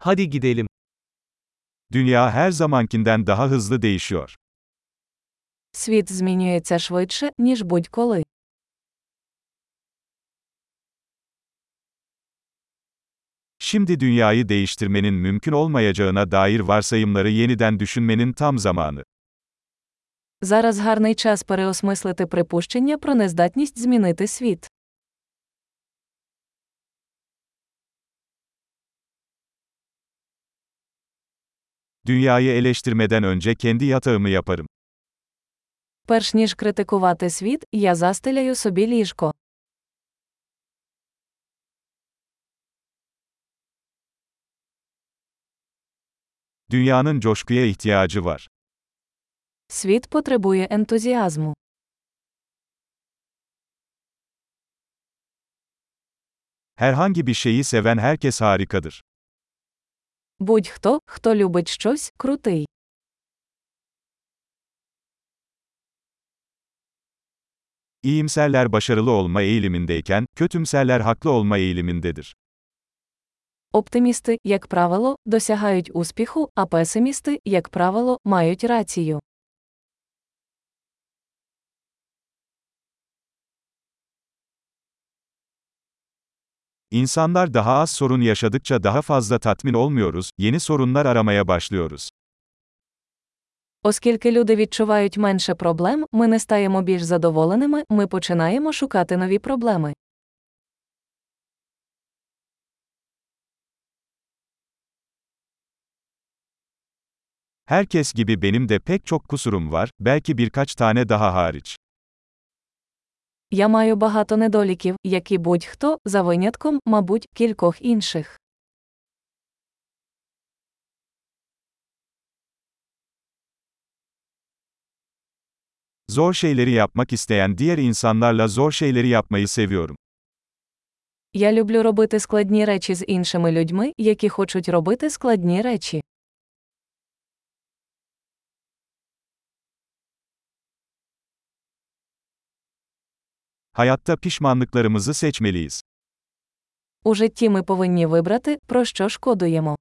Hadi gidelim. Dünya her zamankinden daha hızlı değişiyor. Світ змінюється швидше, ніж будь-коли. Şimdi dünyayı değiştirmenin mümkün olmayacağına dair varsayımları yeniden düşünmenin tam zamanı. Зараз гарний час переосмислити припущення про нездатність змінити світ. Dünyayı eleştirmeden önce kendi yatağımı yaparım. Перш ніж критикувати світ, я застеляю собі ліжко. Dünyanın coşkuya ihtiyacı var. Світ потребує ентузіазму. Herhangi bir şeyi seven herkes harikadır. Будь-хто, хто любить щось, крутий. İyimserler başarılı olma eğilimindeyken, kötümserler haklı olma eğilimindedir. Оптимісти, як правило, досягають успіху, а песимісти, як правило, мають рацію. İnsanlar daha az sorun yaşadıkça daha fazla tatmin olmuyoruz, yeni sorunlar aramaya başlıyoruz. Оскільки люди відчувають менше проблем, ми не стаємо більш задоволеними, ми починаємо шукати нові проблеми. Herkes gibi benim de pek çok kusurum var, belki birkaç tane daha hariç. Я маю багато недоліків, як і будь-хто, за винятком, мабуть, кількох інших. Zor şeyleri yapmak isteyen diğer insanlarla zor şeyleri yapmayı seviyorum. Я люблю робити складні речі з іншими людьми, які хочуть робити складні речі. Hayatta pişmanlıklarımızı seçmeliyiz. У житті ми повинні вибрати, про що шкодуємо.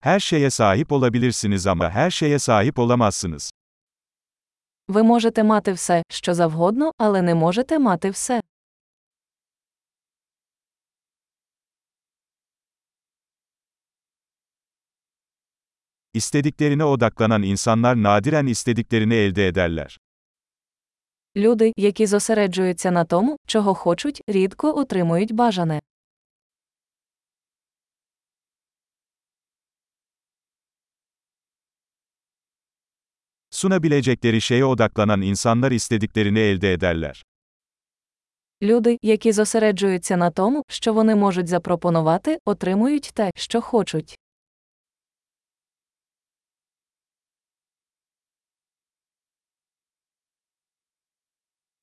Her şeye sahip olabilirsiniz ama her şeye sahip olamazsınız. Ви можете мати все, що завгодно, але не можете мати все. İstediklerine odaklanan insanlar nadiren istediklerini elde ederler. Люди, які зосереджуються на тому, чого хочуть, рідко отримують бажане. Sunabilecekleri şeye odaklanan insanlar istediklerini elde ederler. Люди, які зосереджуються на тому, що вони можуть запропонувати, отримують те, що хочуть.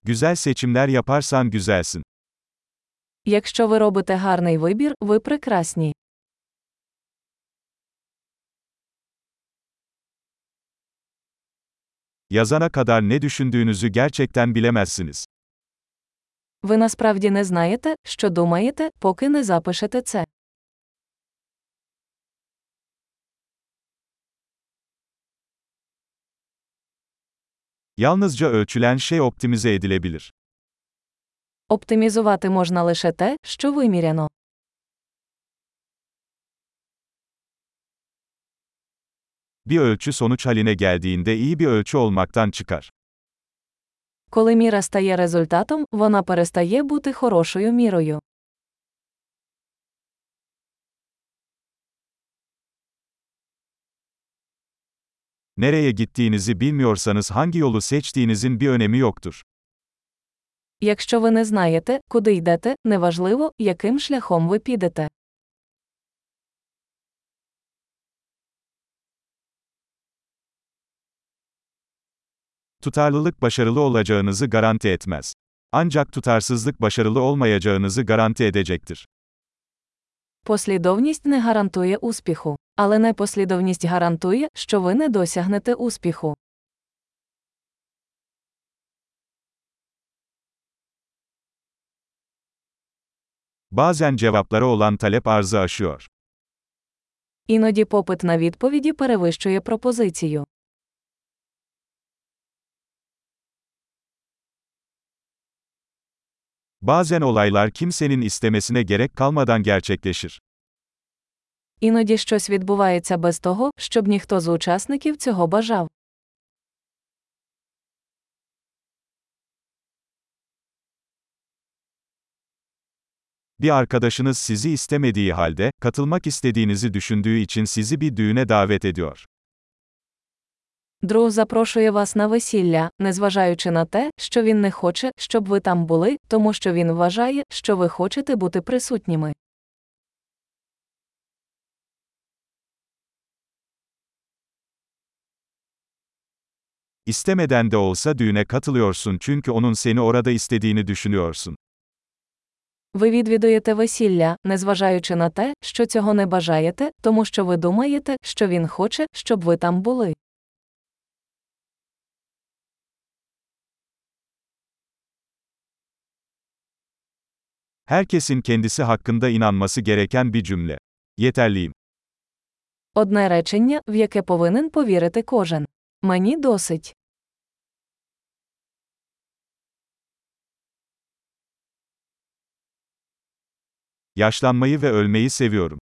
Güzel seçimler yaparsan güzelsin. Якщо ви робите гарний вибір, ви прекрасні. Yazana kadar ne düşündüğünüzü gerçekten bilemezsiniz. Ви насправді не знаєте, що думаєте, поки не запишете це. Yalnızca ölçülen şey optimize edilebilir. Оптимізувати можна лише те, що виміряно. Bir ölçü sonuç haline geldiğinde iyi bir ölçü olmaktan çıkar. Коли міра стає результатом, вона перестає бути хорошою мірою. Nereye gittiğinizi bilmiyorsanız hangi yolu seçtiğinizin bir önemi yoktur. Якщо ви не знаєте, куди йдете, неважливо, яким шляхом ви підете. Tutarlılık başarılı olacağınızı garanti etmez. Ancak tutarsızlık başarılı olmayacağınızı garanti edecektir. Послідовність не гарантує успіху, але непослідовність гарантує, що ви не досягнете успіху. Bazen cevaplara olan talep arzı aşıyor. Іноді попит на відповіді перевищує пропозицію. Bazen olaylar kimsenin istemesine gerek kalmadan gerçekleşir. Іноді щось відбувається без того, щоб ніхто з учасників цього бажав. Bir arkadaşınız sizi istemediği halde, katılmak istediğinizi düşündüğü için sizi bir düğüne davet ediyor. Друг запрошує вас на весілля, незважаючи на те, що він не хоче, щоб ви там були, тому що він вважає, що ви хочете бути присутніми. İstemeden de olsa düğüne katılıyorsun çünkü onun seni orada istediğini düşünüyorsun. Ви відвідуєте весілля, незважаючи на те, що цього не бажаєте, тому що ви думаєте, що він хоче, щоб ви там були. Herkesin kendisi hakkında inanması gereken bir cümle. Yeterliyim. Одне речення, в яке повинен повірити кожен. Мені досить. Yaşlanmayı ve ölmeyi seviyorum.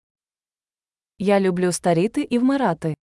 Я люблю старіти і вмирати.